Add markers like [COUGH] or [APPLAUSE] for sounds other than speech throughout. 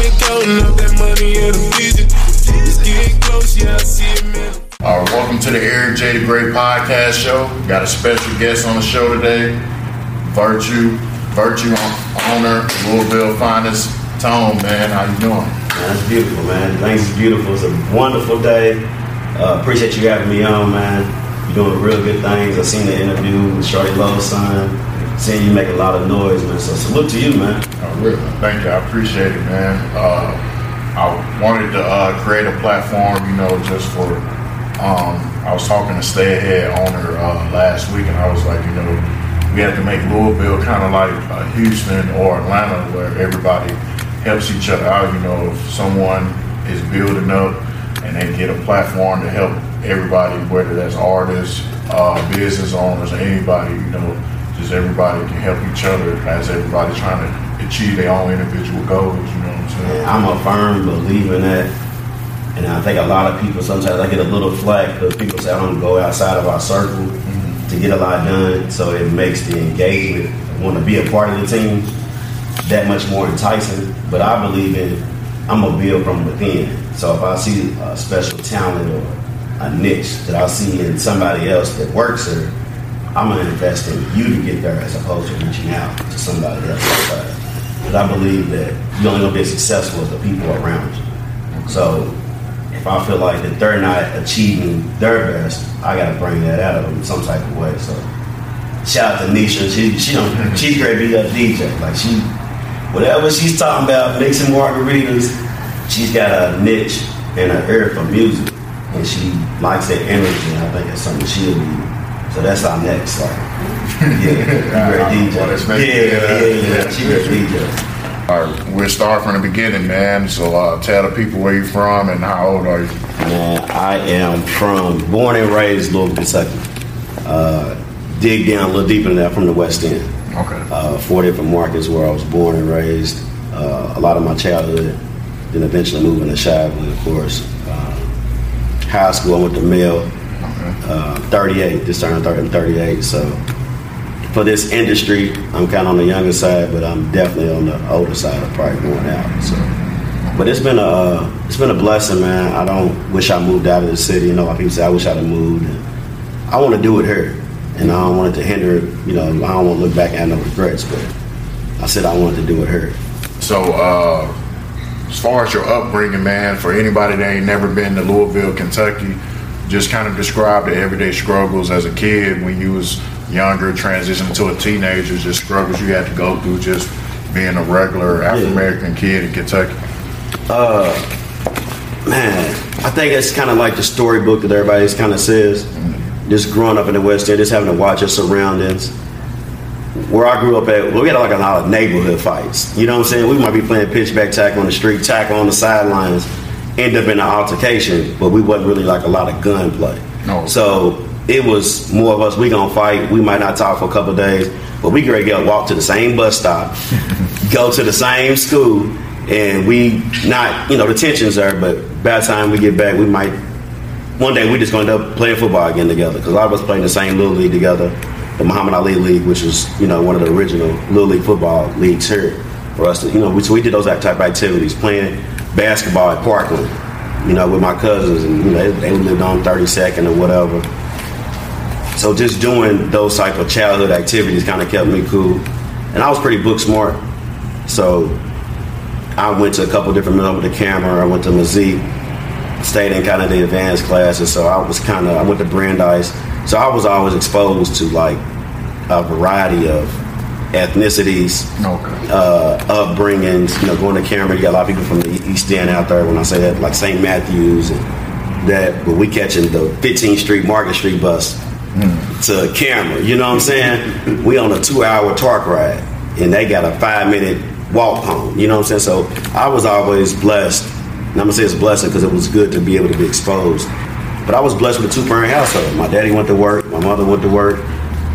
been counting up that money in a vision. It's getting close, yeah, I see it, man. All right, welcome to the Eric J. the Great podcast show. Got a special guest on the show today, Virtue, Virtue owner, Louisville finest, Tone, man. How you doing? That's beautiful, man. Things is beautiful. It's a wonderful day. Uh, appreciate you having me on, man. You're doing real good things. I seen the interview with Shorty Lowe's son. Seeing you make a lot of noise, man. So salute to you, man. Oh, really? Thank you. I appreciate it, man. Uh, I wanted to uh, create a platform, you know, just for. Um, I was talking to Stay Ahead owner uh, last week, and I was like, you know, we have to make Louisville kind of like Houston or Atlanta, where everybody helps each other out. You know, if someone is building up and they get a platform to help everybody, whether that's artists, uh, business owners, or anybody, you know, just everybody can help each other as everybody trying to achieve their own individual goals. You know what I'm saying? I'm a firm believer in that. And I think a lot of people sometimes I get a little flack because people say I don't go outside of our circle mm-hmm. to get a lot done. So it makes the engagement, want to be a part of the team, that much more enticing. But I believe in I'm gonna build from within. So if I see a special talent or a niche that I see in somebody else that works there, I'm gonna invest in you to get there as opposed to reaching out to somebody else. But I believe that you're only gonna be successful as the people around you. So if I feel like that they're not achieving their best, I gotta bring that out of them in some type of way. So shout out to Nisha. She she don't she's great be a DJ. Like she whatever she's talking about, mixing margaritas, she's got a niche and an ear for music. And she likes that energy and I think that's something she'll be. So that's our next like [LAUGHS] yeah, great DJ. Well, yeah, yeah, yeah, yeah, She great DJ. All right, we'll start from the beginning, man. So uh, tell the people where you're from and how old are you? Man, I am from, born and raised Louisville, Kentucky. Uh, dig down a little deeper than that from the West End. Okay. Uh, four different markets where I was born and raised. Uh, a lot of my childhood, then eventually moving to Shively, of course. Uh, high school, I went to Mill. Uh, 38, just turned 30, 38. So for this industry, I'm kind of on the younger side, but I'm definitely on the older side of probably going out. So, but it's been a uh, it's been a blessing, man. I don't wish I moved out of the city. You know, people say, I wish I'd have moved. And I want to do it here, and I don't want it to hinder. You know, I don't want to look back and have no regrets. But I said I wanted to do it here. So, uh, as far as your upbringing, man, for anybody that ain't never been to Louisville, Kentucky, just kind of describe the everyday struggles as a kid when you was younger, transitioning to a teenager, just struggles you had to go through just being a regular African American kid in Kentucky? Uh, man, I think it's kind of like the storybook that everybody kind of says. Just growing up in the West End, just having to watch your surroundings. Where I grew up at, we had like a lot of neighborhood fights. You know what I'm saying? We might be playing pitchback tackle on the street, tackle on the sidelines, end up in an altercation, but we wasn't really like a lot of gunplay. No. So it was more of us. We gonna fight. We might not talk for a couple days, but we great get walk to the same bus stop, [LAUGHS] go to the same school, and we not you know the tensions are. But by the time we get back, we might one day we just gonna end up playing football again together because a lot of us playing the same little league together, the Muhammad Ali League, which was you know one of the original little league football leagues here for us. To, you know, we, so we did those type of activities, playing basketball at Parkland. You know, with my cousins, and you know, they, lived on 32nd or whatever so just doing those type of childhood activities kind of kept me cool. And I was pretty book smart. So I went to a couple different middle with the Kammerer. I went to Meyzeek, stayed in kind of the advanced classes. So I was kind of, I went to Brandeis. So I was always exposed to like a variety of ethnicities, okay. uh, upbringings. You know, going to Kammerer, you got a lot of people from the East End out there. When I say that, like St. Matthews and that, but we catching the 15th Street Market Street bus mm. to Kammerer. You know what I'm saying? we on a two hour talk ride, and they got a five minute walk home. You know what I'm saying? So I was always blessed. And I'm gonna say it's a blessing because it was good to be able to be exposed. But I was blessed with a two parent household. My daddy went to work, my mother went to work,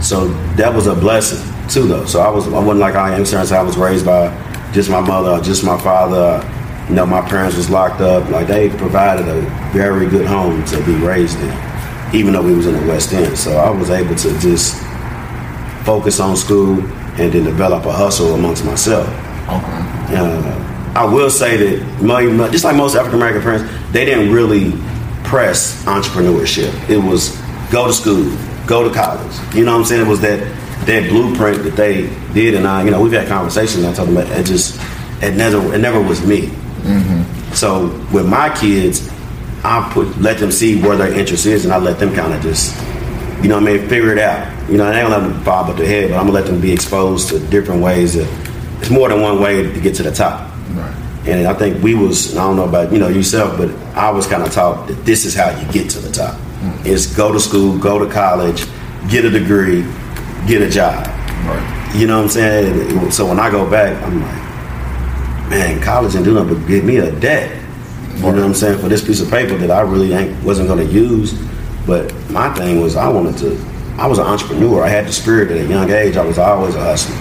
so that was a blessing too, though. So I was I wasn't like I am saying I was raised by just my mother, just my father. You know, my parents was locked up. Like they provided a very good home to be raised in even though we was in the West End. So I was able to just focus on school and then develop a hustle amongst myself. Okay. Uh, I will say that just like most African American parents, they didn't really press entrepreneurship. It was go to school, go to college. You know what I'm saying? It was that that blueprint that they did, and I, you know, we've had conversations. I told them it just it never it never was me. Mm-hmm. So with my kids, I put let them see where their interest is, and I let them kind of just, you know, what I mean, figure it out. You know, I ain't gonna let them bob up their head, but I'm gonna let them be exposed to different ways. That, it's more than one way to get to the top. Right. And I think we was I don't know about you know yourself, but I was kind of taught that this is how you get to the top. Mm-hmm. Is go to school, go to college, get a degree, get a job. Right. You know what I'm saying? So when I go back, I'm like, man, college ain't do nothing but give me a debt. You know what I'm saying? For this piece of paper that I really ain't, wasn't going to use. But my thing was I wanted to, I was an entrepreneur. I had the spirit at a young age. I was always a hustler.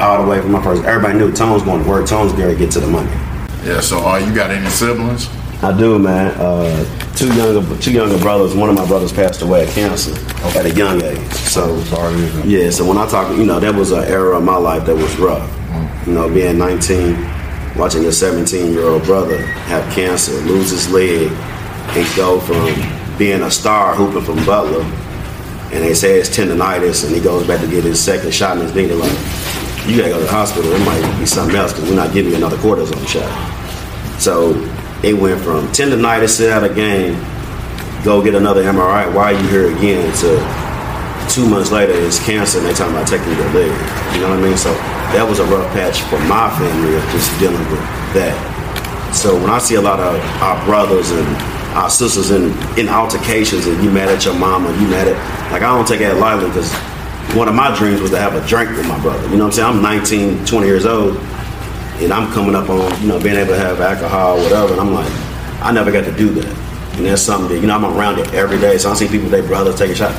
All the way from my first, everybody knew Tone's going to work. Tone's going to get to the money. Yeah, so uh, you got any siblings? I do, man. Uh, two younger, two younger brothers. One of my brothers passed away of cancer okay. at a young age. So sorry. Yeah. So when I talk, you know, that was an era of my life that was rough. Mm. You know, being 19, watching a 17 year old brother have cancer, lose his leg, and go from being a star hooping from Butler, and they say it's tendonitis, and he goes back to get his second shot, and his thinking like, you gotta go to the hospital. It might be something else because we're not giving you another cortisone shot. So it went from tendonitis, sit out a game, go get another MRI. Why are you here again? To two months later, it's cancer, and they're talking about taking your leg. You know what I mean? So that was a rough patch for my family of just dealing with that. So when I see a lot of our brothers and our sisters in, in altercations and you mad at your mama, you mad at, like I don't take that lightly because one of my dreams was to have a drink with my brother. You know what I'm saying? I'm 19, 20 years old and I'm coming up on, you know, being able to have alcohol, or whatever, and I'm like, I never got to do that. And that's something that, you know, I'm around it every day. So I see people, their brothers take a shot.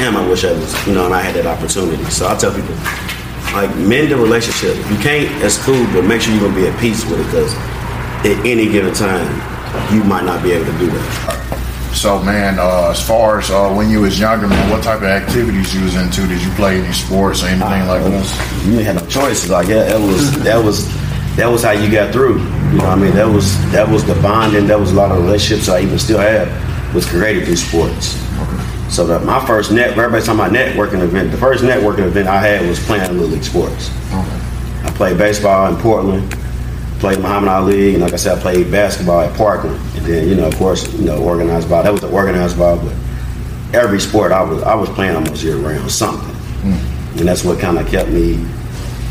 Damn, I wish I was, you know, and I had that opportunity. So I tell people, like, mend the relationship. If you can't, that's cool, but make sure you're going to be at peace with it because at any given time, you might not be able to do that. So, man, uh, as far as uh, when you was younger, man, what type of activities you was into? Did you play any sports or anything like that? You had no choices. Like, yeah, that was that was that was how you got through. You know, I mean, that was that was the bonding. That was a lot of relationships I even still have was created through sports. So that my first net, everybody's talking about networking event. The first networking event I had was playing little league sports. Okay. I played baseball in Portland, played Muhammad Ali, and like I said, I played basketball at Parkland, and then you know, of course, you know, organized ball. That was the organized ball, but every sport I was I was playing almost year round something, mm. and that's what kind of kept me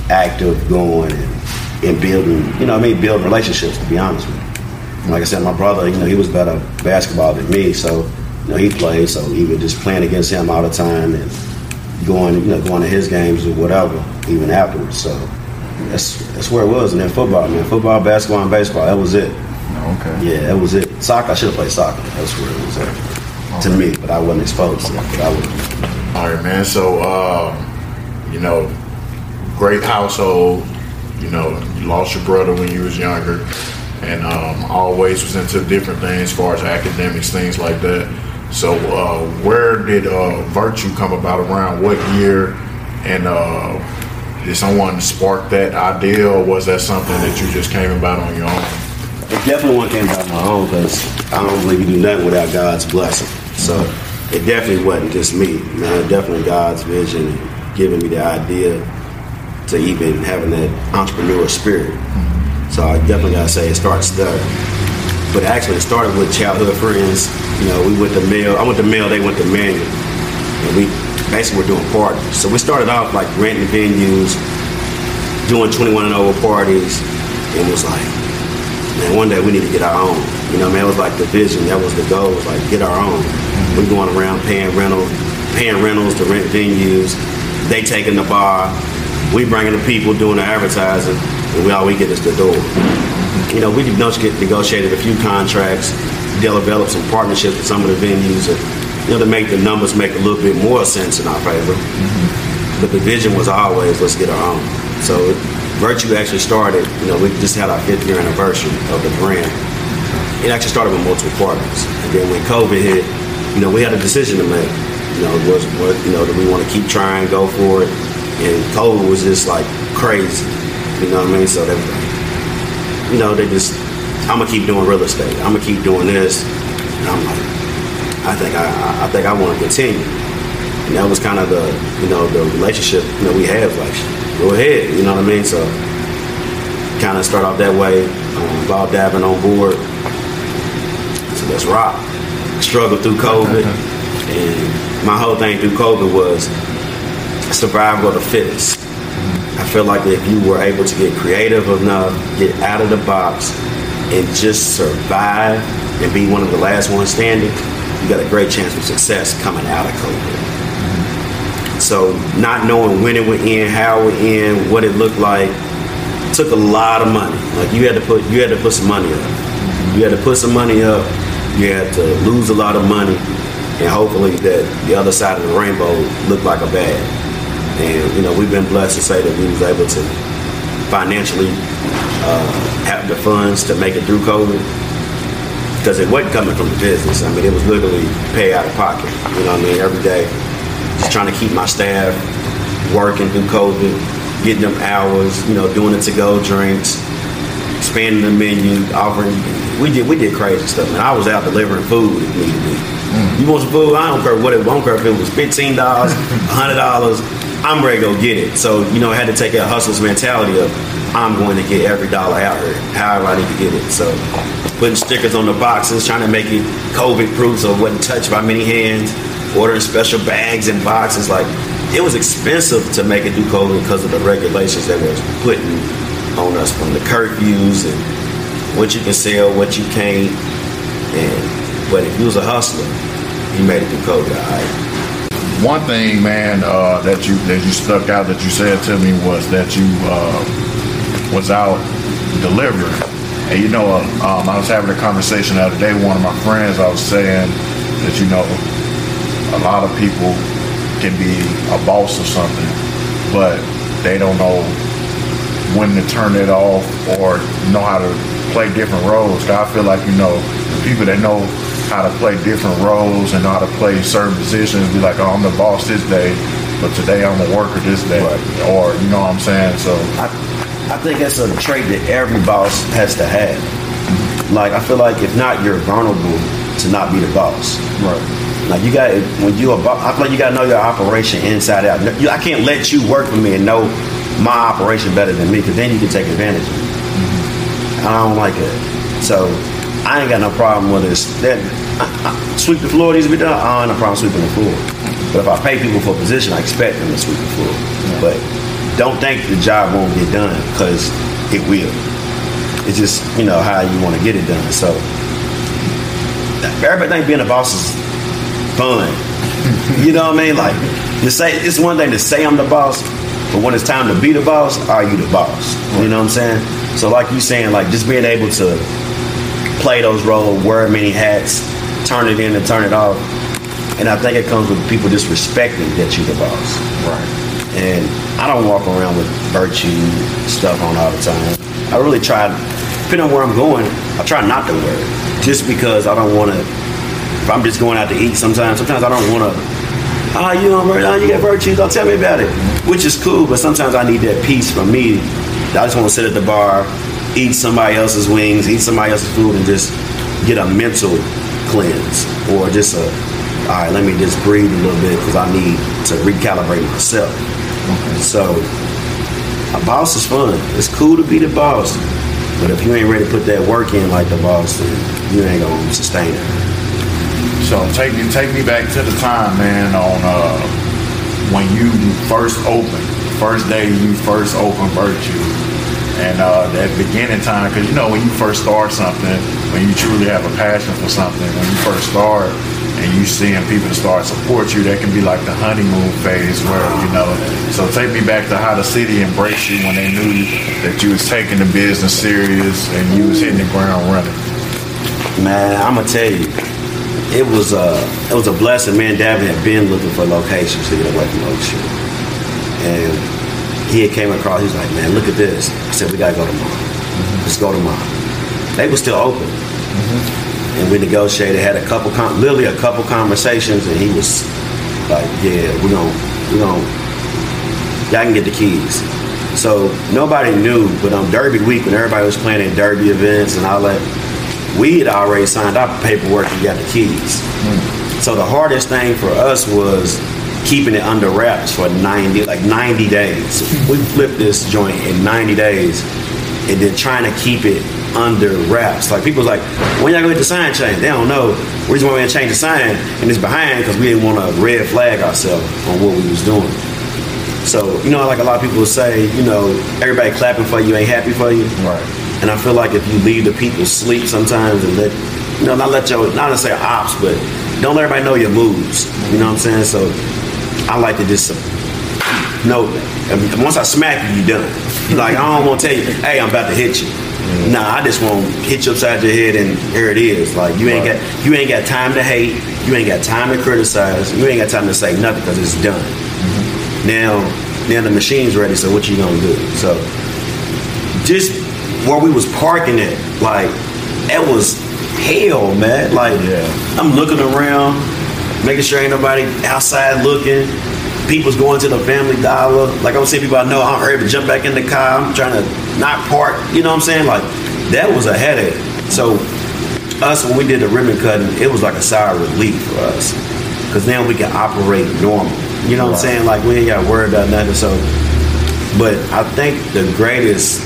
active, going, and in building, you know, I mean, building relationships. To be honest with you, like I said, my brother, you know, he was better basketball than me, so you know, he played, so he was just playing against him all the time and going, you know, going to his games or whatever, even afterwards. So that's that's where it was. And then football, man, football, basketball, and baseball. That was it. Okay. Yeah, that was it. Soccer, I should have played soccer. That's where it was at. Okay. To me, but I wasn't exposed to it. I was. All right, man. So, um, you know, great household you know, you lost your brother when you was younger, and um, always was into different things as far as academics, things like that. So, uh, where did uh, virtue come about? Around what year? And uh, did someone spark that idea, or was that something that you just came about on your own? It definitely came about on my own because I don't believe you do nothing without God's blessing. So it definitely wasn't just me. Man, definitely God's vision giving me the idea to even having that entrepreneur spirit. So I definitely gotta say it starts there. But actually, it started with childhood friends. You know, we went to Mill. I went to Mill. They went to Manual, and we basically were doing parties. So we started off like renting venues, doing 21 and over parties, and it was like, man, one day we need to get our own. You know, man, it was like the vision. That was the goal. Was like get our own. We going around paying rental, paying rentals to rent venues. They taking the bar we bringing the people doing the advertising, and we all we get is the door. You know, we negotiated a few contracts, developed some partnerships with some of the venues, and, you know, to make the numbers make a little bit more sense in our favor. Mm-hmm. But the vision was always let's get our own. So Virtue actually started. You know, we just had our fifth year anniversary of the brand. It actually started with multiple partners, and then when COVID hit, you know, we had a decision to make. You know, was what you know, do we want to keep trying, go for it? and COVID was just like crazy. You know what I mean? So that you know, they just, I'm gonna keep doing real estate. I'm gonna keep doing this. And I'm like, I think I, I think I want to continue. And that was kind of the, you know, the relationship that we have. Like, go ahead, you know what I mean? So, kind of start off that way. Um, Bob Devin on board. So let's rock. Struggle through COVID, and my whole thing through COVID was survival of the fittest. I feel like if you were able to get creative enough, get out of the box, and just survive and be one of the last ones standing, you got a great chance of success coming out of COVID. So not knowing when it would end, how it would end, what it looked like, took a lot of money. Like you had to put you had to put some money up. You had to put some money up. You had to lose a lot of money, and hopefully that the other side of the rainbow looked like a bag. And you know we've been blessed to say that we was able to financially uh, have the funds to make it through COVID because it wasn't coming from the business. I mean, it was literally pay out of pocket. You know what I mean? Every day, just trying to keep my staff working through COVID, getting them hours. You know, doing the to-go drinks, expanding the menu, offering. We did we did crazy stuff, and I was out delivering food if needed be. You want some food? I don't care what it. I don't care if it was fifteen dollars, hundred dollars. I'm ready to go get it. So you know, I had to take a hustler's mentality of I'm going to get every dollar out here, however I need to get it. So putting stickers on the boxes, trying to make it COVID proof so it wasn't touched by many hands. Ordering special bags and boxes, like it was expensive to make it through COVID because of the regulations that was putting on us from the curfews and what you can sell, what you can't. And but if you was a hustler, you made it through COVID, all right. One thing, man, uh, that you that you stuck out that you said to me was that you uh, was out delivering. And you know, uh, um, I was having a conversation the other day with one of my friends. I was saying that you know, a lot of people can be a boss or something, but they don't know when to turn it off or know how to play different roles. I feel like you know, the people that know how to play different roles and how to play certain positions be like, oh, I'm the boss this day, but today I'm a worker this day, Right. or you know what I'm saying. So I, I think that's a trait that every boss has to have. Like I feel like if not, you're vulnerable to not be the boss. right, Like you got when you a boss, I feel like you got to know your operation inside out. I can't let you work for me and know my operation better than me, because then you can take advantage of me. Mm-hmm. I don't like it. So I ain't got no problem with it's that I, I, sweep the floor needs to be done. I don't have problem sweeping the floor. But if I pay people for a position, I expect them to sweep the floor. But don't think the job won't get done because it will. It's just you know how you want to get it done. So everybody think being a boss is fun. [LAUGHS] you know what I mean? Like to say it's one thing to say I'm the boss, but when it's time to be the boss, are you the boss? You know what I'm saying? So like you saying, like just being able to play those roles, wear many hats, turn it in and turn it off. And I think it comes with people just respecting that you're the boss. right, And I don't walk around with virtue stuff on all the time. I really try, depending on where I'm going, I try not to wear it. Just because I don't want to, if I'm just going out to eat sometimes, sometimes I don't want to, ah, you know, oh, you got virtues, don't tell me about it. Which is cool, but sometimes I need that peace from me. I just want to sit at the bar, eat somebody else's wings, eat somebody else's food, and just get a mental cleanse. Or just a, all right, let me just breathe a little bit because I need to recalibrate myself. So, a boss is fun. It's cool to be the boss. But if you ain't ready to put that work in like the boss, then you ain't gonna sustain it. So take me take me back to the time, man, on uh, when you first opened, first day you first opened Virtue, and uh, that beginning time, because you know when you first start something, when you truly have a passion for something, when you first start and you seeing people start support you, that can be like the honeymoon phase where you know. So take me back to how the city embraced you when they knew that you was taking the business serious and you was hitting the ground running. Man, I'm gonna tell you, it was a it was a blessing. Man, david had been looking for locations to get away from Street, and he had came across. He was like, "Man, look at this." Said, "We gotta go tomorrow. Let's go tomorrow." They were still open, and we negotiated. Had a couple, con- literally a couple conversations, and he was like, "Yeah, we gonna we gonna y'all can get the keys." So nobody knew, but on Derby week when everybody was playing at Derby events and all that, we had already signed our paperwork and got the keys. Mm. So the hardest thing for us was keeping it under wraps for 90, like 90 days. We flipped this joint in 90 days and then trying to keep it under wraps. Like people's like, when y'all gonna get the sign changed? They don't know. The reason why we didn't change the sign and it's behind because we didn't want to red flag ourselves on what we was doing. So, you know, like a lot of people say, you know, everybody clapping for you ain't happy for you. Right. And I feel like if you leave the people sleep sometimes and let, you know, not let your, not necessarily ops, but don't let everybody know your moves. You know what I'm saying? So I like to just know that. Once I smack you, you done. Like, I don't want to tell you, hey, I'm about to hit you. Nah, I just want to hit you upside your head and here it is. Like, you ain't Right. got, you ain't got time to hate. You ain't got time to criticize. You ain't got time to say nothing because it's done. Mm-hmm. Now, now the machine's ready. So what you gonna do? So just where we was parking it, like that was hell, man. Like Yeah. I'm looking around, making sure ain't nobody outside looking. People's going to the Family Dollar. Like I'm saying, people I know, I'm ready to jump back in the car. I'm trying to not park. You know what I'm saying? Like that was a headache. So us when we did the ribbon cutting, it was like a sigh of relief for us because now we can operate normal. You know what I'm saying? Like we ain't got to worry about nothing. So, but I think the greatest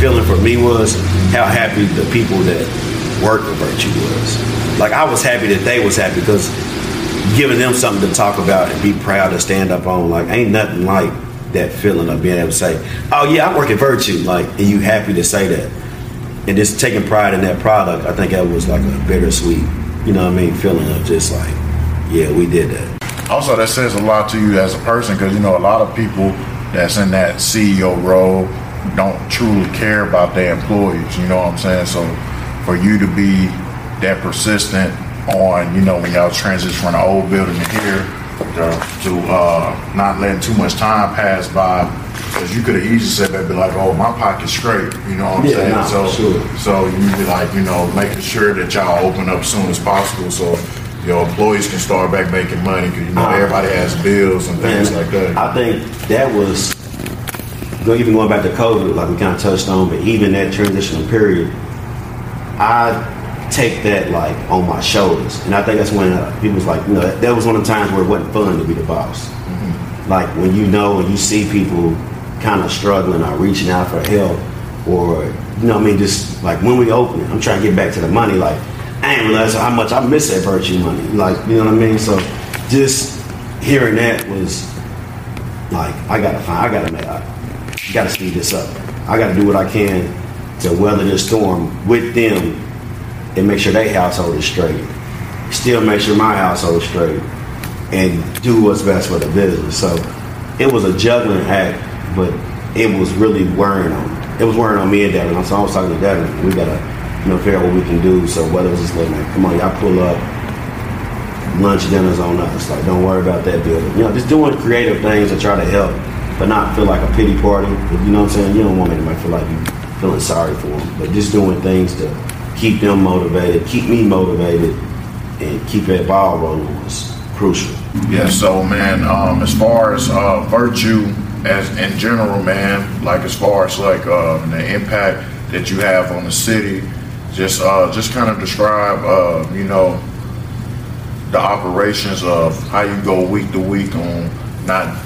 feeling for me was how happy the people that worked at Virtue was. Like I was happy that they was happy because giving them something to talk about and be proud to stand up on. Like ain't nothing like that feeling of being able to say, "Oh yeah, I work at Virtue," like and you happy to say that, and just taking pride in that product. I think that was like a bittersweet, you know what I mean, feeling of just like, yeah, we did that. Also, that says a lot to you as a person because you know a lot of people that's in that CEO role don't truly care about their employees. You know what I'm saying? So for you to be that persistent on, you know, when y'all transition from the old building to here, to, to uh, not letting too much time pass by. Because you could have easily said that, be like, "Oh, my pocket's straight," you know what I'm Yeah, saying? nah, so, sure. so you be like, you know, making sure that y'all open up as soon as possible, so your employees can start back making money. Because you know everybody has bills and things like that. I think that was even going back to COVID, like we kind of touched on, but even that transitional period, I take that like on my shoulders, and I think that's when uh, people was like, you know, that, that was one of the times where it wasn't fun to be the boss. Like when you know and you see people kind of struggling or reaching out for help, or you know, what I mean, just like when we open it, I'm trying to get back to the money. Like I ain't realize how much I miss that virtue money. Like you know what I mean. So just hearing that was like I gotta find, I gotta make, I gotta speed this up. I gotta do what I can to weather this storm with them and make sure their household is straight. Still make sure my household is straight and do what's best for the business. So it was a juggling act, but it was really wearing on. It was wearing on me and Devin. So I was talking to Devin. We gotta, you know, figure out what we can do. So whether it's just like, man, come on, y'all pull up lunch dinners on us. Like, don't worry about that building. You know, just doing creative things to try to help, but not feel like a pity party. You know what I'm saying? You don't want anybody to feel like you feeling sorry for them, but just doing things to keep them motivated, keep me motivated, and keep that ball rolling was crucial. Yeah, so man, um, as far as uh, virtue as in general, man, like as far as like uh, the impact that you have on the city, just uh, just kind of describe, uh, you know, the operations of how you go week to week on not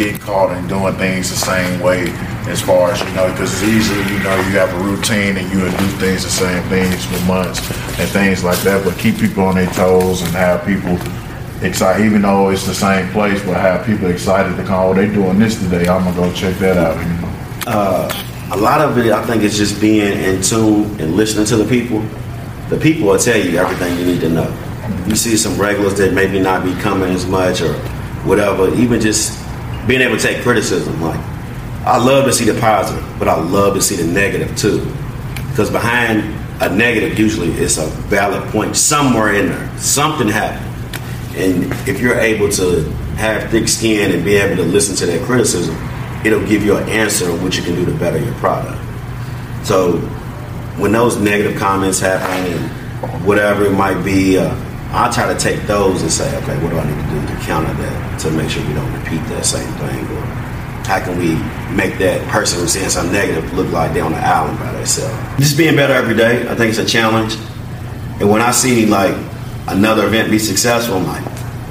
getting caught in doing things the same way. As far as you know, because it's easy, you know, you have a routine and you do things the same things for months and things like that. But keep people on their toes and have people excited, even though it's the same place, but have people excited to come. Oh, they doing this today. I'm gonna go check that out. You know? Uh, a lot of it, I think, is just being in tune and listening to the people. The people will tell you everything you need to know. You see some regulars that maybe not be coming as much or whatever. Even just being able to take criticism. Like, I love to see the positive, but I love to see the negative too. Because behind a negative, usually it's a valid point somewhere in there. Something happened. And if you're able to have thick skin and be able to listen to that criticism, it'll give you an answer on what you can do to better your product. So when those negative comments happen and whatever it might be, uh, I try to take those and say, okay, what do I need to do to counter that to make sure we don't repeat that same thing or how can we make that person who's saying something negative look like they're on the island by themselves? Just being better every day. I think it's a challenge. And when I see like another event be successful, I'm like,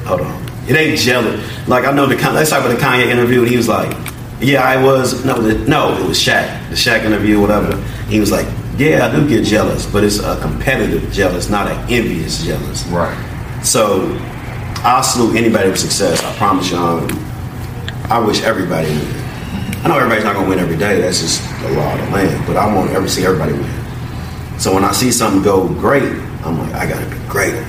hold on. It ain't jealous. Like I know the let's talk about the Kanye interview, and he was like, "Yeah, I was no, the, no, it was Shaq, the Shaq interview, whatever." He was like, "Yeah, I do get jealous, but it's a competitive jealous, not an envious jealous." Right. So I'll salute anybody with success. I promise you. Um, I wish everybody win. I know everybody's not gonna win every day. That's just the law of the land. But I want to ever see everybody win. So when I see something go great, I'm like, I gotta be greater,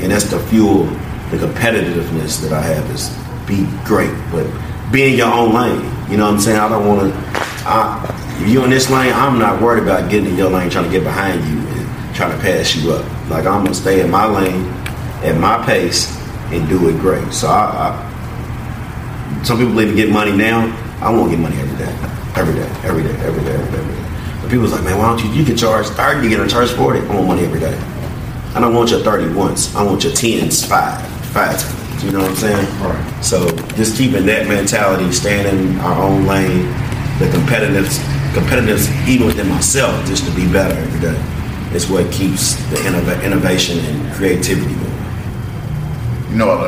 and that's the fuel the competitiveness that I have is be great, but be in your own lane. You know what I'm saying? I don't want to. If you in this lane, I'm not worried about getting in your lane, trying to get behind you and trying to pass you up. Like I'm gonna stay in my lane, at my pace, and do it great. So I, I some people believe to get money now. I want to get money every day, every day, every day, every day, every day, every day. But people's like, man, why don't you? You can charge thirty, you get a charge forty. I want money every day. I don't want your thirty once. I want your tens five five times. You know what I'm saying? Right. So just keeping that mentality, staying in our own lane, the competitive, competitiveness even within myself, just to be better every day, is what keeps the innov- innovation and creativity going. You know,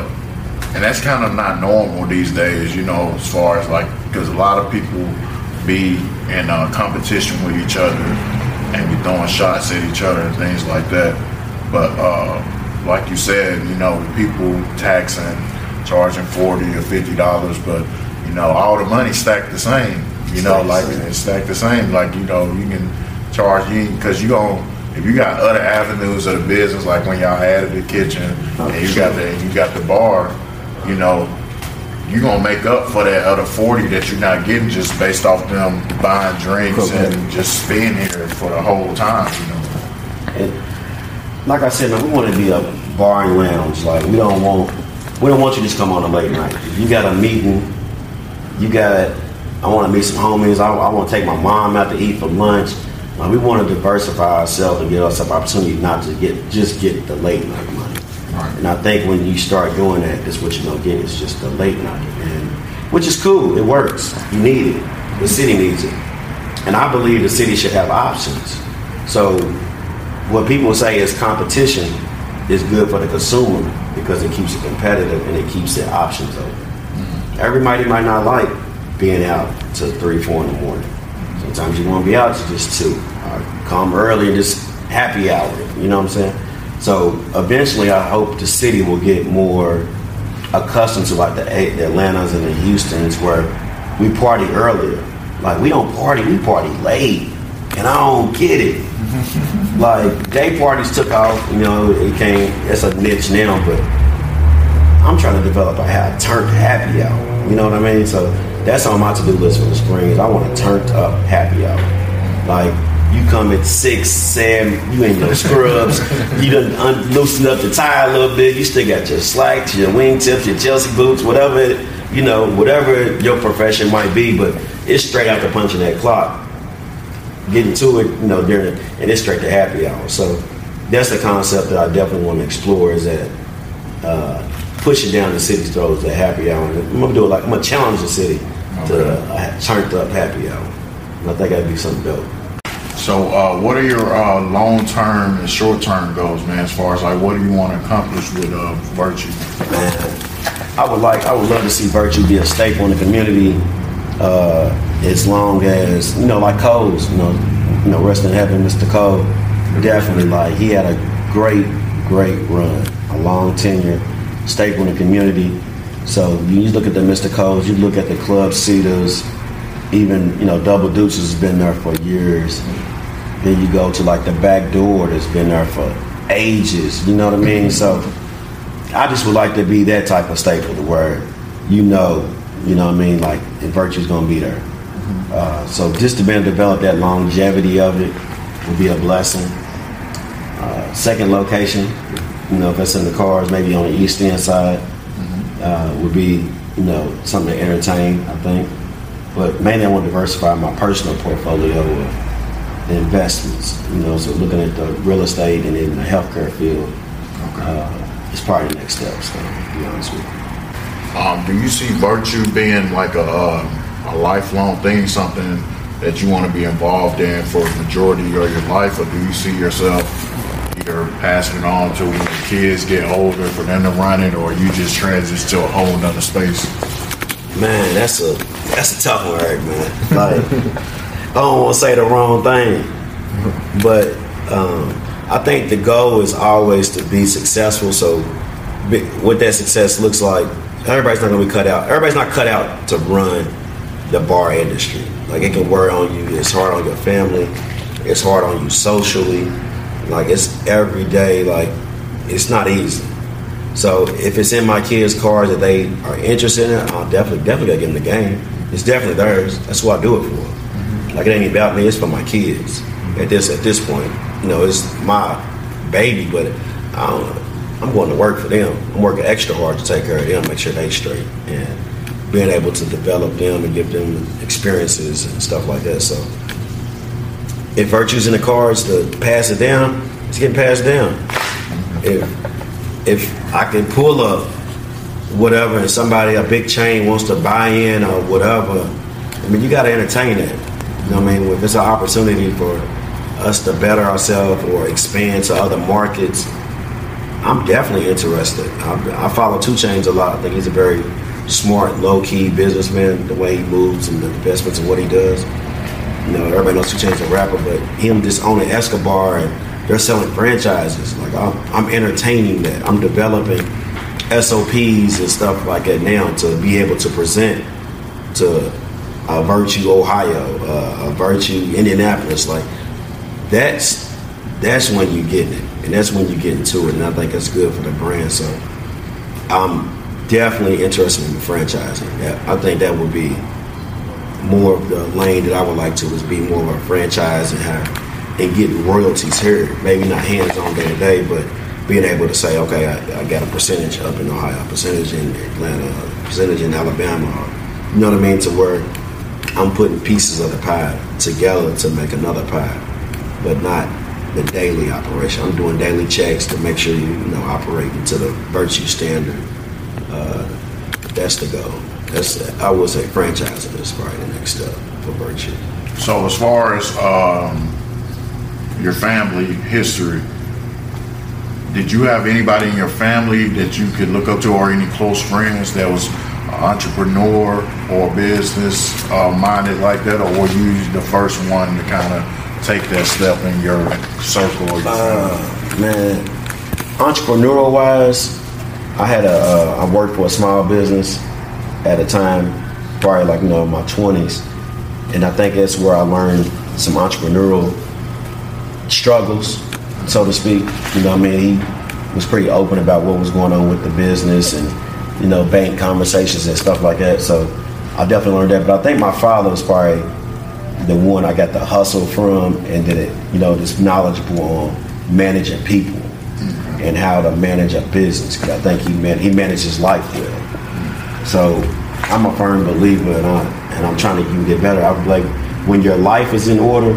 and that's kind of not normal these days. You know, as far as like, because a lot of people be in uh, competition with each other and be throwing shots at each other and things like that. But uh, like you said, you know, people taxing, charging forty or fifty dollars, but you know, all the money stacked the same. You know, like it's stacked the same. Like you know, you can charge you because you going if you got other avenues of the business, like when y'all added the kitchen and you got the you got the bar, you know, you're gonna make up for that other forty that you're not getting just based off them buying drinks and just being here for the whole time, you know. And like I said, man, we want to be a bar and lounge. Like we don't want we don't want you to just come on a late night. If you got a meeting, you got I want to meet some homies. I, I want to take my mom out to eat for lunch. Like, we want to diversify ourselves and give ourselves opportunity not to get just get the late night money. Right. And I think when you start doing that, that's what you're gonna get. It's just the late night, and which is cool. It works. You need it. The city needs it, and I believe the city should have options. So what people say is competition is good for the consumer because it keeps it competitive and it keeps the options open. Mm-hmm. Everybody might not like being out till three, four in the morning. Sometimes you want to be out to just two. Or come early and just happy hour. You know what I'm saying? So eventually, I hope the city will get more accustomed to like the, the Atlantas and the Houston's where we party earlier. Like we don't party, we party late, and I don't get it [LAUGHS] like day parties took off, you know, it came. It's a niche now, but I'm trying to develop a ha- turned happy hour. You know what I mean? So that's on my to-do list for the spring. Is I want a turned up happy hour. Like you come at six, seven, you ain't no scrubs, [LAUGHS] you done un- loosened up the tie a little bit. You still got your slacks, your wingtips, your Chelsea boots, whatever you know, whatever your profession might be. But it's straight out the punching that clock getting to it, you know, during and it's straight to happy hour. So that's the concept that I definitely want to explore is that uh, pushing down the city's throats at happy hour. I'm gonna do it like I'm gonna challenge the city. To a turned up happy hour. And I think that'd be something dope. So, uh, what are your uh, long term and short term goals, man? As far as like, what do you want to accomplish with uh, Virtue? Man, I would like, I would love to see Virtue be a staple in the community uh, as long as you know, like Coles, you know, you know, rest in heaven, Mr. Cole. Definitely, like he had a great, great run, a long tenure, staple in the community. So you look at the Mr. Coles, you look at the Club Cedars, even you know, Double Deuces has been there for years. Then you go to like the back door that's been there for ages. You know what I mean? So I just would like to be that type of staple, where you know you know what I mean? Like, virtue's going to be there. Mm-hmm. Uh, so just to be able to develop that longevity of it would be a blessing. Uh, second location, you know, if it's in the cars, maybe on the east end side. Uh, would be, you know, something to entertain, I think. But mainly I want to diversify my personal portfolio of investments, you know, so looking at the real estate and in the healthcare field okay. uh, is probably the next step, so to be honest with you. Um, do you see virtue being like a uh, a lifelong thing, something that you want to be involved in for the majority of your life, or do you see yourself either passing on to when the kids get older for them to run it, or you just transition to a whole nother space? Man, that's a that's a tough one, right, man. Like, I don't want to say the wrong thing, but um, I think the goal is always to be successful. So, what that success looks like, everybody's not to be cut out. Everybody's not cut out to run the bar industry. Like it can wear on you. It's hard on your family. It's hard on you socially. Like it's every day. Like it's not easy. So if it's in my kids' cars that they are interested in, I'll definitely definitely get in the game. It's definitely theirs. That's what I do it for. Like it ain't about me. It's for my kids. At this at this point, you know, it's my baby, but I don't. I'm going to work for them. I'm working extra hard to take care of them, make sure they straight, and being able to develop them and give them experiences and stuff like that. So if virtue's in the cards to pass it down, it's getting passed down. If if I can pull up whatever and somebody a big chain wants to buy in or whatever, I mean you got to entertain it. You know what I mean? If it's an opportunity for us to better ourselves or expand to other markets, I'm definitely interested. I, I follow 2 Chainz a lot. I think he's a very smart, low key businessman. The way he moves and the investments and what he does. You know, everybody knows 2 Chainz a rapper, but him just owning Escobar and they're selling franchises. Like I'm, I'm entertaining that. I'm developing SOPs and stuff like that now to be able to present to uh, Virtue, Ohio, uh, Virtue, Indianapolis. Like that's that's when you get it, and that's when you get into it. And I think that's good for the brand. So I'm definitely interested in franchising. I think that would be more of the lane that I would like to is be more of a franchise and have and getting royalties here. Maybe not hands on day to day, but being able to say, okay, I, I, got a percentage up in Ohio, a percentage in Atlanta, a percentage in Alabama. You know what I mean? To where I'm putting pieces of the pie together to make another pie, but not the daily operation. I'm doing daily checks to make sure you, you know operating to the virtue standard. Uh, that's the goal. That's I would say franchising is probably the next step for virtue. So as far as um, your family history, did you have anybody in your family that you could look up to, or any close friends that was entrepreneur or business uh, minded like that, or were you the first one to kind of take that step in your circle? Or your uh, man, entrepreneurial wise, I had a uh, I worked for a small business at a time, probably like you know my twenties, and I think that's where I learned some entrepreneurial struggles, so to speak. You know, I mean, he was pretty open about what was going on with the business and you know bank conversations and stuff like that. So I definitely learned that. But I think my father was probably the one I got the hustle from, and then it, you know just knowledgeable on managing people and how to manage a business. Because I think he man, he manages life well. So I'm a firm believer, and I and I'm trying to even get better. I'm like when your life is in order,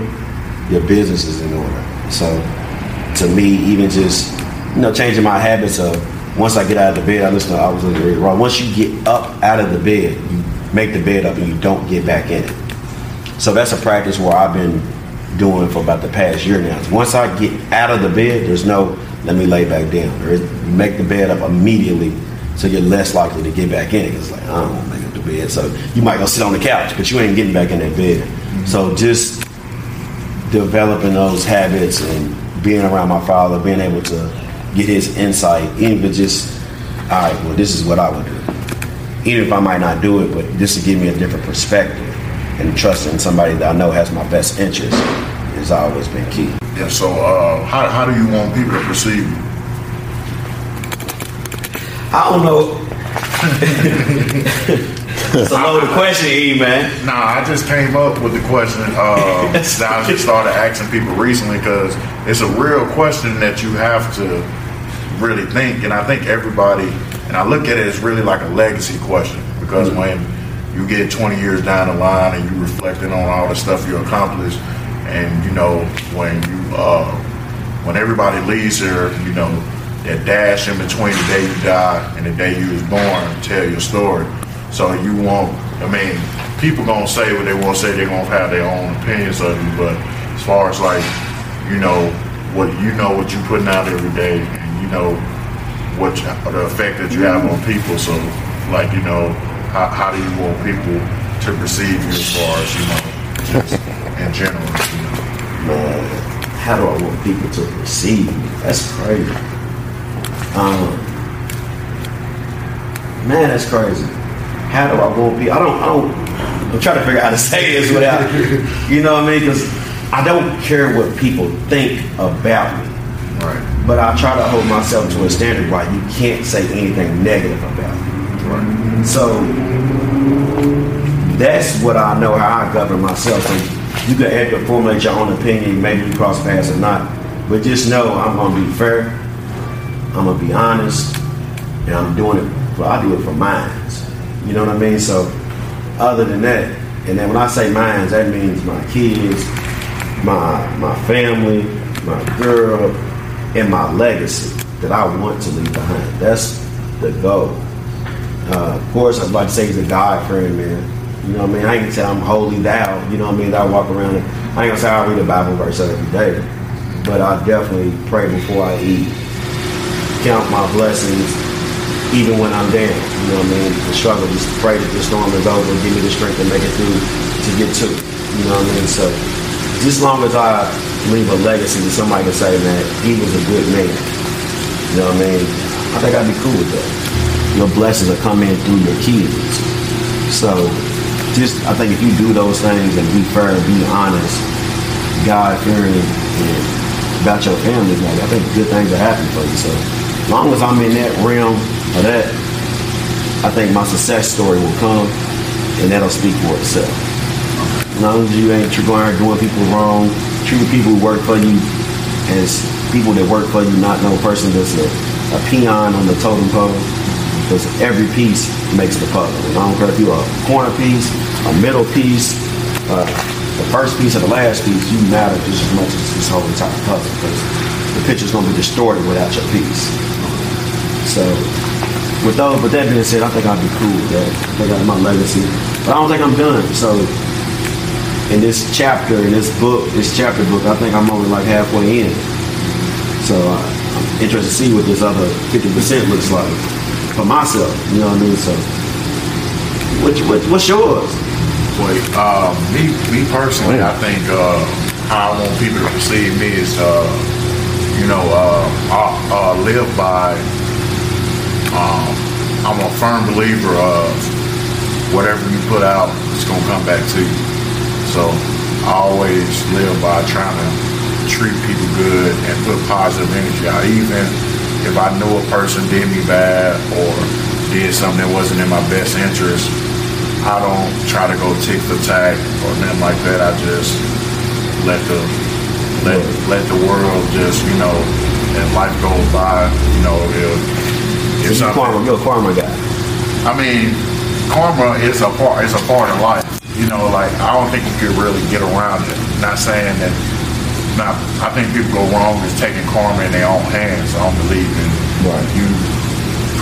your business is in order. So to me, even just you know changing my habits of once I get out of the bed, I listen to I was listening wrong. Once you get up out of the bed, you make the bed up and you don't get back in it. So that's a practice where I've been doing for about the past year now. Once I get out of the bed, there's no let me lay back down. You make the bed up immediately so you're less likely to get back in it. It's like, I don't want to make up the bed. So you might go sit on the couch, but you ain't getting back in that bed. Mm-hmm. So just developing those habits and being around my father, being able to get his insight, even if just, all right, well, this is what I would do. Even if I might not do it, but this to give me a different perspective and trusting somebody that I know has my best interest has always been key. Yeah, so uh, how, how do you want people to perceive you? I don't know. [LAUGHS] So a the question, E, man. Nah, I just came up with the question uh, [LAUGHS] that I just started asking people recently because it's a real question that you have to really think. And I think everybody, and I look at it as really like a legacy question because mm-hmm. when you get 20 years down the line and you reflecting on all the stuff you accomplished, and you know when you uh, when everybody leaves here, you know that dash in between the day you die and the day you was born, tell your story. So you want I mean, people gonna say what they want to say. They're gonna have their own opinions of you. But as far as like, you know, what you know what you putting out every day, and you know what you, the effect that you have on people. So, like, you know, how, how do you want people to perceive you as far as you know, just in general? You know? Man, how do I want people to perceive me? That's crazy. Um, man, that's crazy. How do I go people? I don't. I don't. I'm trying to figure out how to say this without, [LAUGHS] you know what I mean? Because I don't care what people think about me. Right. But I try to hold myself to a standard where you can't say anything negative about me. Right. So that's what I know how I govern myself. So you can have to formulate your own opinion, maybe you cross paths or not. But just know I'm gonna be fair, I'm gonna be honest, and I'm doing it well, I do it for minds. You know what I mean? So other than that, and then when I say minds, that means my kids, my my family, my girl, and my legacy that I want to leave behind. That's the goal. Uh, of course, I'd about to say he's a God friend, man. You know what I mean? I ain't gonna say I'm holy thou. You know what I mean? I walk around and I ain't gonna say I read a Bible verse every day, but I definitely pray before I eat. Count my blessings, even when I'm down. You know what I mean? The struggle, just pray that the storm is over. Give me the strength to make it through to get to it. You know what I mean? So, just long as I leave a legacy that somebody can say, man, he was a good man. You know what I mean? I think I'd be cool with that. Your blessings come in through your kids. So, just I think if you do those things and be fair and be honest, God fearing, and about your family, like I think good things will happen for you. So, as long as I'm in that realm of that, I think my success story will come, and that'll speak for itself. As long as you ain't going doing people wrong, treating people who work for you as people that work for you, not no person that's a, a peon on the totem pole. Because every piece makes the puzzle. And I don't care if you're a corner piece, a middle piece, uh, the first piece or the last piece, you matter just as much as this whole entire puzzle. Because the picture's going to be distorted without your piece. So, with those, with that being said, I think I'll be cool with that. I that's my legacy. But I don't think I'm done. So, in this chapter, in this book, this chapter book, I think I'm only like halfway in. So, uh, I'm interested to see what this other 50% looks like for myself. You know what I mean? So, what, what, what's yours? Wait, uh, me, me personally, I think uh, how I want people to perceive me is, uh, you know, uh, I uh, live by. Um, I'm a firm believer of whatever you put out, it's gonna come back to you. So I always live by trying to treat people good and put positive energy out. Even if I know a person did me bad or did something that wasn't in my best interest, I don't try to go tick for tack or nothing like that. I just let the let let the world just you know and life goes by. You know if You something karma, you're a karma guy. I mean, karma is a part. Is a part of life. You know, like I don't think you could really get around it. Not saying that. Not. I think people go wrong is taking karma in their own hands. I don't believe in Right. you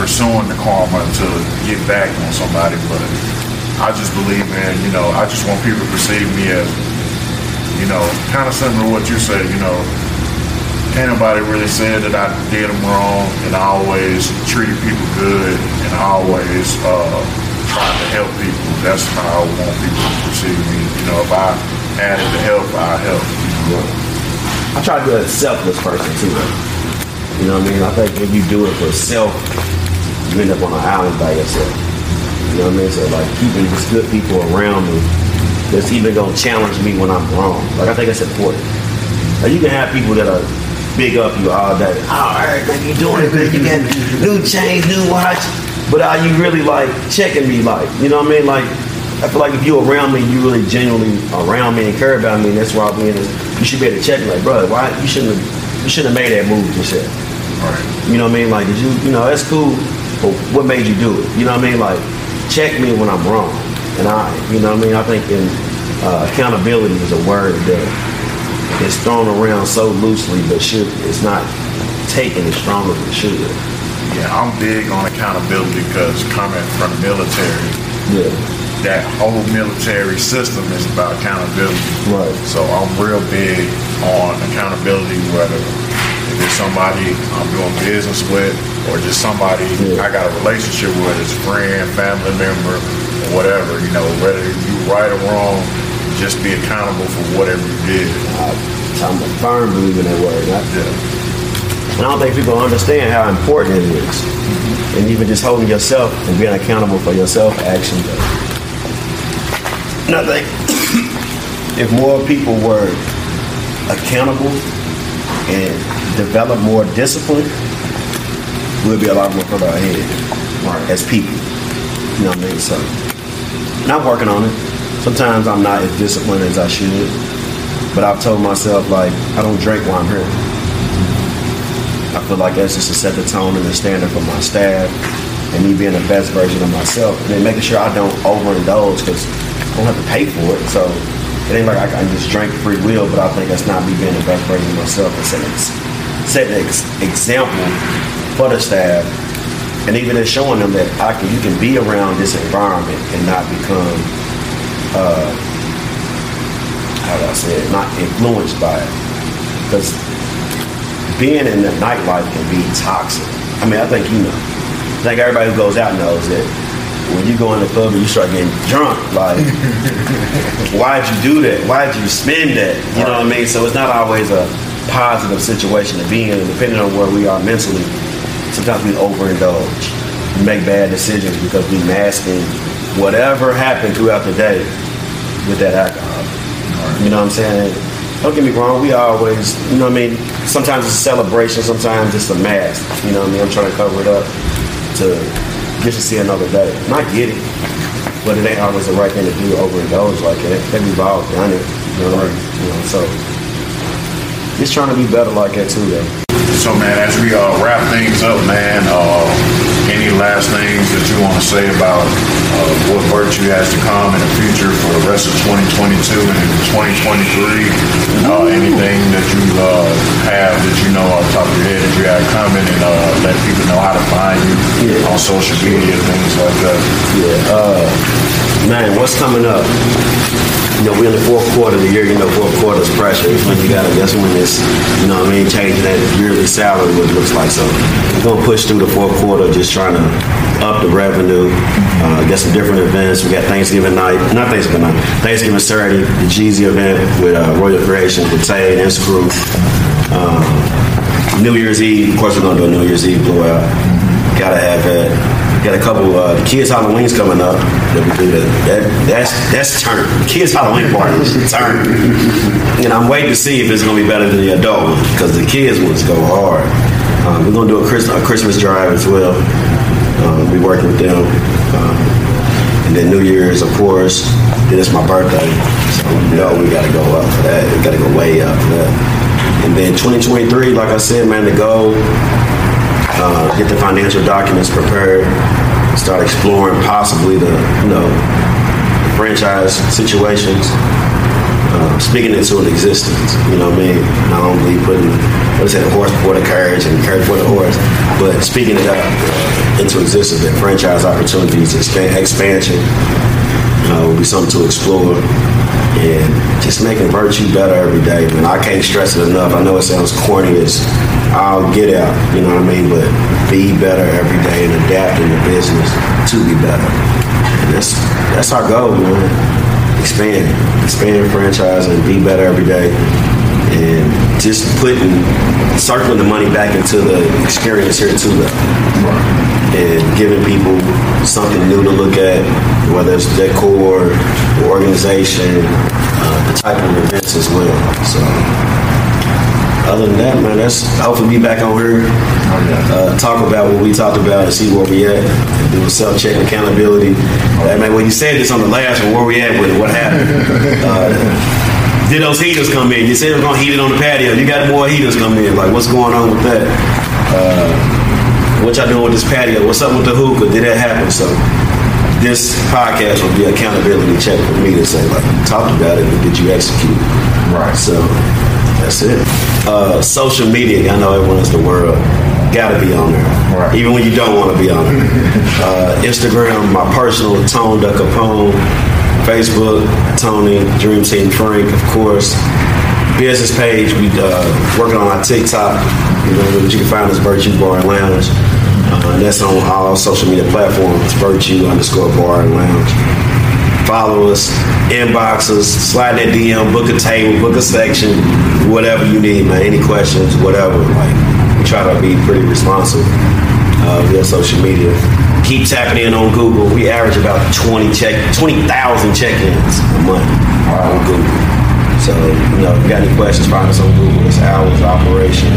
pursuing the karma to get back on somebody. But I just believe in. You know, I just want people to perceive me as. You know, kind of similar to what you said. You know, ain't nobody really said that I did them wrong, and I always treated people good, and I always uh, tried to help people. That's how I want people to perceive me. You know, if I added to help, I help. I try to be a selfless person too. You know what I mean? I think if you do it for self, you end up on an island by yourself. You know what I mean? So like keeping just good people around me that's even gonna challenge me when I'm wrong. Like I think it's important. Like you can have people that are big up you all day. All right, man, you doing it, man. You got new chains, new watch. But are you really like checking me? Like, you know what I mean? Like, I feel like if you're around me, you really genuinely around me and care about me, and that's why I'm in this. You should be able to check me, like, brother, why you shouldn't have, you shouldn't have made that move yourself. Right. You know what I mean? Like, did you, you know, that's cool, but what made you do it? You know what I mean? Like, check me when I'm wrong. And I, you know what I mean? I think in, uh, accountability is a word that is thrown around so loosely, but should, it's not taken as strong as it should. Yeah, I'm big on accountability because coming from the military, Yeah. that whole military system is about accountability. Right. So I'm real big on accountability, whether if it's somebody I'm doing business with or just somebody Yeah. I got a relationship with, as friend, family member, or whatever. You know, whether you're right or wrong, just be accountable for whatever you did. I'm a firm believer in that word. I, Yeah. I don't think people understand how important it is. Mm-hmm. And even just holding yourself and being accountable for yourself action. And I think [COUGHS] if more people were accountable and develop more discipline, we'll be a lot more further ahead as people. You know what I mean? So, I'm working on it. Sometimes I'm not as disciplined as I should, but I've told myself like I don't drink while I'm here. I feel like that's just to set the tone and the standard for my staff and me being the best version of myself. And then making sure I don't overindulge because I don't have to pay for it. So it ain't like I can just drink free will, but I think that's not me being the best version of myself and setting, setting an ex- example for the staff. And even in showing them that I can, you can be around this environment and not become, uh, how do I say it, not influenced by it. Because being in the nightlife can be toxic. I mean, I think you know. I think everybody who goes out knows that when you go in the club and you start getting drunk, like, [LAUGHS] why'd you do that? Why'd you spend that? You know what I mean? So it's not always a positive situation to be in, depending on where we are mentally. Sometimes we overindulge, we make bad decisions because we masking whatever happened throughout the day with that alcohol. You know what I'm saying? Don't get me wrong, we always, you know what I mean? Sometimes it's a celebration, sometimes it's a mask. You know what I mean? I'm trying to cover it up to get to see another day. And I get it, but it ain't always the right thing to do overindulge like that. Think we've all done it. You know, like, you know, so just trying to be better like that too, though. So man, as we uh, wrap things up, man, uh, any last things that you want to say about what virtue has to come in the future for the rest of 2022 and 2023? Uh, anything that you uh, have that you know off the top of your head that you have coming and uh, let people know how to find you Yeah. on social media, things like that. Yeah. Man, what's coming up? You know, we're in the fourth quarter of the year. You know, fourth quarter is pressure. It's when you got to, that's when it's, you know what I mean, changing that yearly salary, what it looks like. So we're going to push through the fourth quarter, just trying to up the revenue, uh, get some different events. We got Thanksgiving night, not Thanksgiving night, Thanksgiving Saturday, the Jeezy event with uh, Royal Creations, with Tay and Screw. Um, New Year's Eve, of course, we're going to do a New Year's Eve blowout. Gotta have that. Got a couple uh, kids Halloween's coming up. That we do that. that that's that's turn. Kids Halloween party turn. And I'm waiting to see if it's gonna be better than the adult one because the kids ones go hard. Um, we're gonna do a Christmas, a Christmas drive as well. Um, we working with them. Um, and then New Year's, of course. Then it's my birthday, so you know we gotta go up for that. We gotta go way up for that. And then 2023, like I said, man, the goal uh, get the financial documents prepared, start exploring possibly the you know franchise situations, uh, speaking into an existence. You know what I mean? Not only putting what is it, a horse before the carriage and carriage before the horse, but speaking it up uh, into existence. That franchise opportunities, expan- expansion, uh, will be something to explore. And just making virtue better every day, And I can't stress it enough. I know it sounds corny as I'll get out, you know what I mean? But be better every day and adapting the business to be better. And that's that's our goal, man. Expand, expand franchise and be better every day. And just putting, circling the money back into the experience here too, though and giving people something new to look at, whether it's decor, organization, uh, the type of events as well. So, other than that, man, that's hopefully be back on here, uh, talk about what we talked about and see where we at, and do a self check accountability. Hey, man, when you said this on the last one, where we at with it? What happened? Uh, did those heaters come in? You said we're gonna heat it on the patio. You got more heaters come in. Like, what's going on with that? Uh, what y'all doing with this patio? What's up with the hookah? Did that happen? So this podcast will be accountability check for me to say, like, you talked about it, but did you execute? Right. So that's it. Uh, social media, I know everyone is the world. gotta be on there. Right. Even when you don't want to be on there. [LAUGHS] uh, Instagram, my personal Tone Da Capone. Facebook, Tony, Dream Team Frank, of course. Business page, we uh, working on our TikTok. You know, you can find us Virtue Bar and Lounge. Uh, that's on all social media platforms. Virtue underscore Bar and Lounge. Follow us, inbox us, slide that DM, book a table, book a section, whatever you need, man. Any questions, whatever. Like we try to be pretty responsive uh, via social media. Keep tapping in on Google. We average about 20 check, 20,000 check-ins a month on Google. So, you know, if you got any questions, find us on Google. It's hours operation.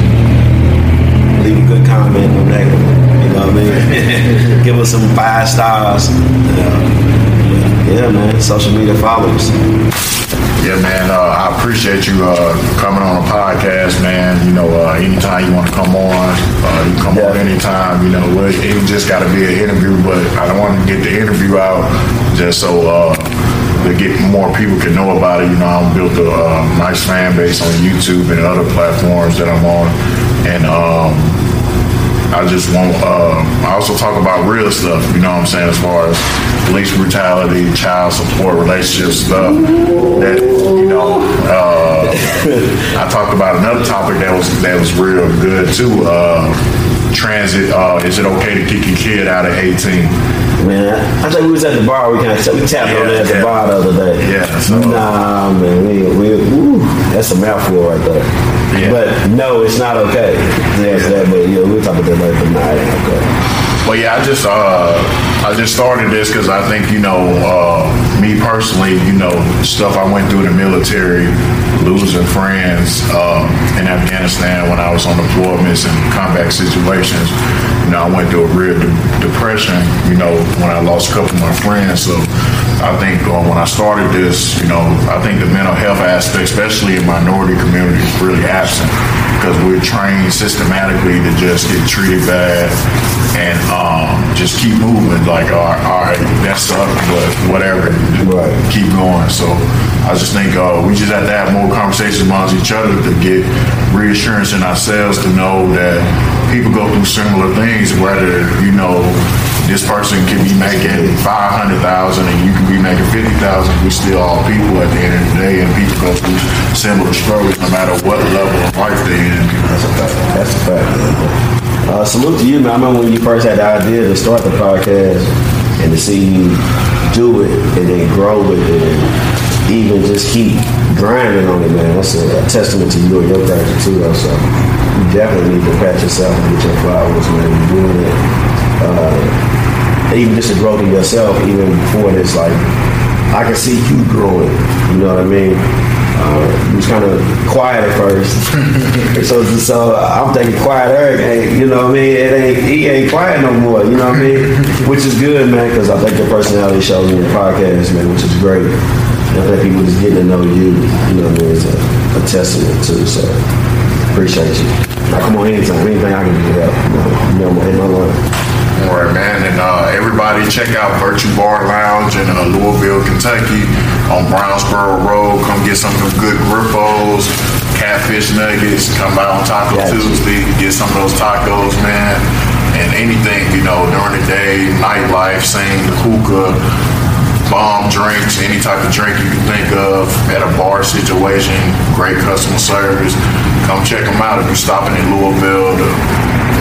Leave a good comment, no negative. You know what I mean? [LAUGHS] Give us some five stars. Uh, yeah, man. Social media followers. Yeah, man. Uh, I appreciate you uh, coming on a podcast, man. You know, uh, anytime you want to come on, uh, you come on anytime. You know, it, it just got to be an interview, but I don't want to get the interview out just so uh, to get more people can know about it. You know, I'm built a uh, nice fan base on YouTube and other platforms that I'm on, and. Um, I just want. Uh, I also talk about real stuff. You know what I'm saying, as far as police brutality, child support, relationship stuff. That you know. Uh, [LAUGHS] I talked about another topic that was that was real good too. Uh, transit. Uh, is it okay to kick your kid out at 18? Man, I think we was at the bar. We kind of we tapped on that at the Yeah. bar the other day. Yeah, so- nah, man, we we woo, that's a mouthful right there. Yeah. But no, it's not okay. Yeah, so that, but yeah, we'll talk about that later. But nah, it okay. Well, yeah, I just uh, I just started this because I think you know uh, me personally, you know, stuff I went through in the military, losing friends uh, in Afghanistan when I was on deployments and combat situations. You know, I went through a real de- depression. You know, when I lost a couple of my friends. So I think uh, when I started this, you know, I think the mental health aspect, especially in minority communities, is really absent because we're trained systematically to just get treated bad and um, just keep moving. Like, all right, all right that sucked, but whatever, Right. keep going. So I just think uh, we just have to have more conversations amongst each other to get reassurance in ourselves to know that people go through similar things, whether you know this person can be making five hundred thousand and you can be making fifty thousand. We still all people at the end of the day, and people go through similar struggles no matter what level of life they're in. That's a fact. That's a fact. Uh, salute to you, man. I remember when you first had the idea to start the podcast and to see you do it and then grow with it and even just keep grinding on it, man. That's a, a testament to you and your character too, though. So you definitely need to pat yourself and get your flowers, man. You're doing it. Uh, even just the growth in yourself, even before this, like I can see you growing. You know what I mean? Uh, he was kind of quiet at first, [LAUGHS] so so I'm thinking quiet Eric. Ain't, you know what I mean? It ain't he ain't quiet no more. You know what I mean? [LAUGHS] Which is good, man, because I think your personality shows in your podcast, man, which is great. I think people just getting to know you. You know what I mean? Is a, a testament to. So appreciate you. Now, come on, anytime, anything I can do to help. You know, in my life. Man. And uh, everybody check out Virtue Bar Lounge in uh, Louisville, Kentucky on Brownsboro Road. Come get some of them good grippos, catfish nuggets. Come by on Taco Gotcha. Tuesday. Get some of those tacos, man. And anything, you know, during the day, nightlife, sing, hookah, bomb drinks, any type of drink you can think of at a bar situation, great customer service. Come check them out if you're stopping in Louisville to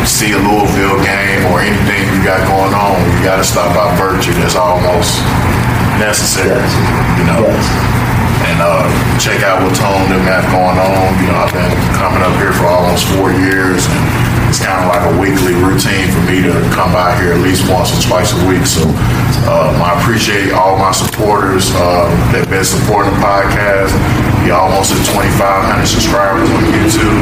see a Louisville game or anything you got going on. You got to stop by Virtue. That's almost necessary, Yes. you know. Yes. And uh, check out what Tone them have going on. You know, I've been coming up here for almost four years, and it's kind of like a weekly routine for me to come by here at least once or twice a week. So um, I appreciate all my supporters uh, that been supporting the podcast. We almost at 2,500 subscribers on YouTube,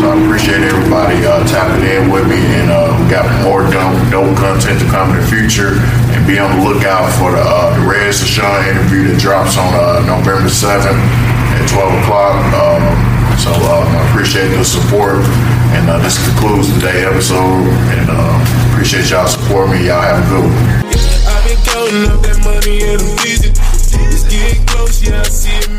so I appreciate everybody uh, tapping in with me, and uh, we got more dope, dope content to come in the future. And be on the lookout for the uh, the Red Sashawn interview that drops on uh, November 7th at 12 o'clock. Um, so uh, I appreciate the support, and uh, this concludes today's episode. And uh, appreciate y'all supporting me. Y'all have a good one. I've been counting up that money. It's getting close, yeah, I see it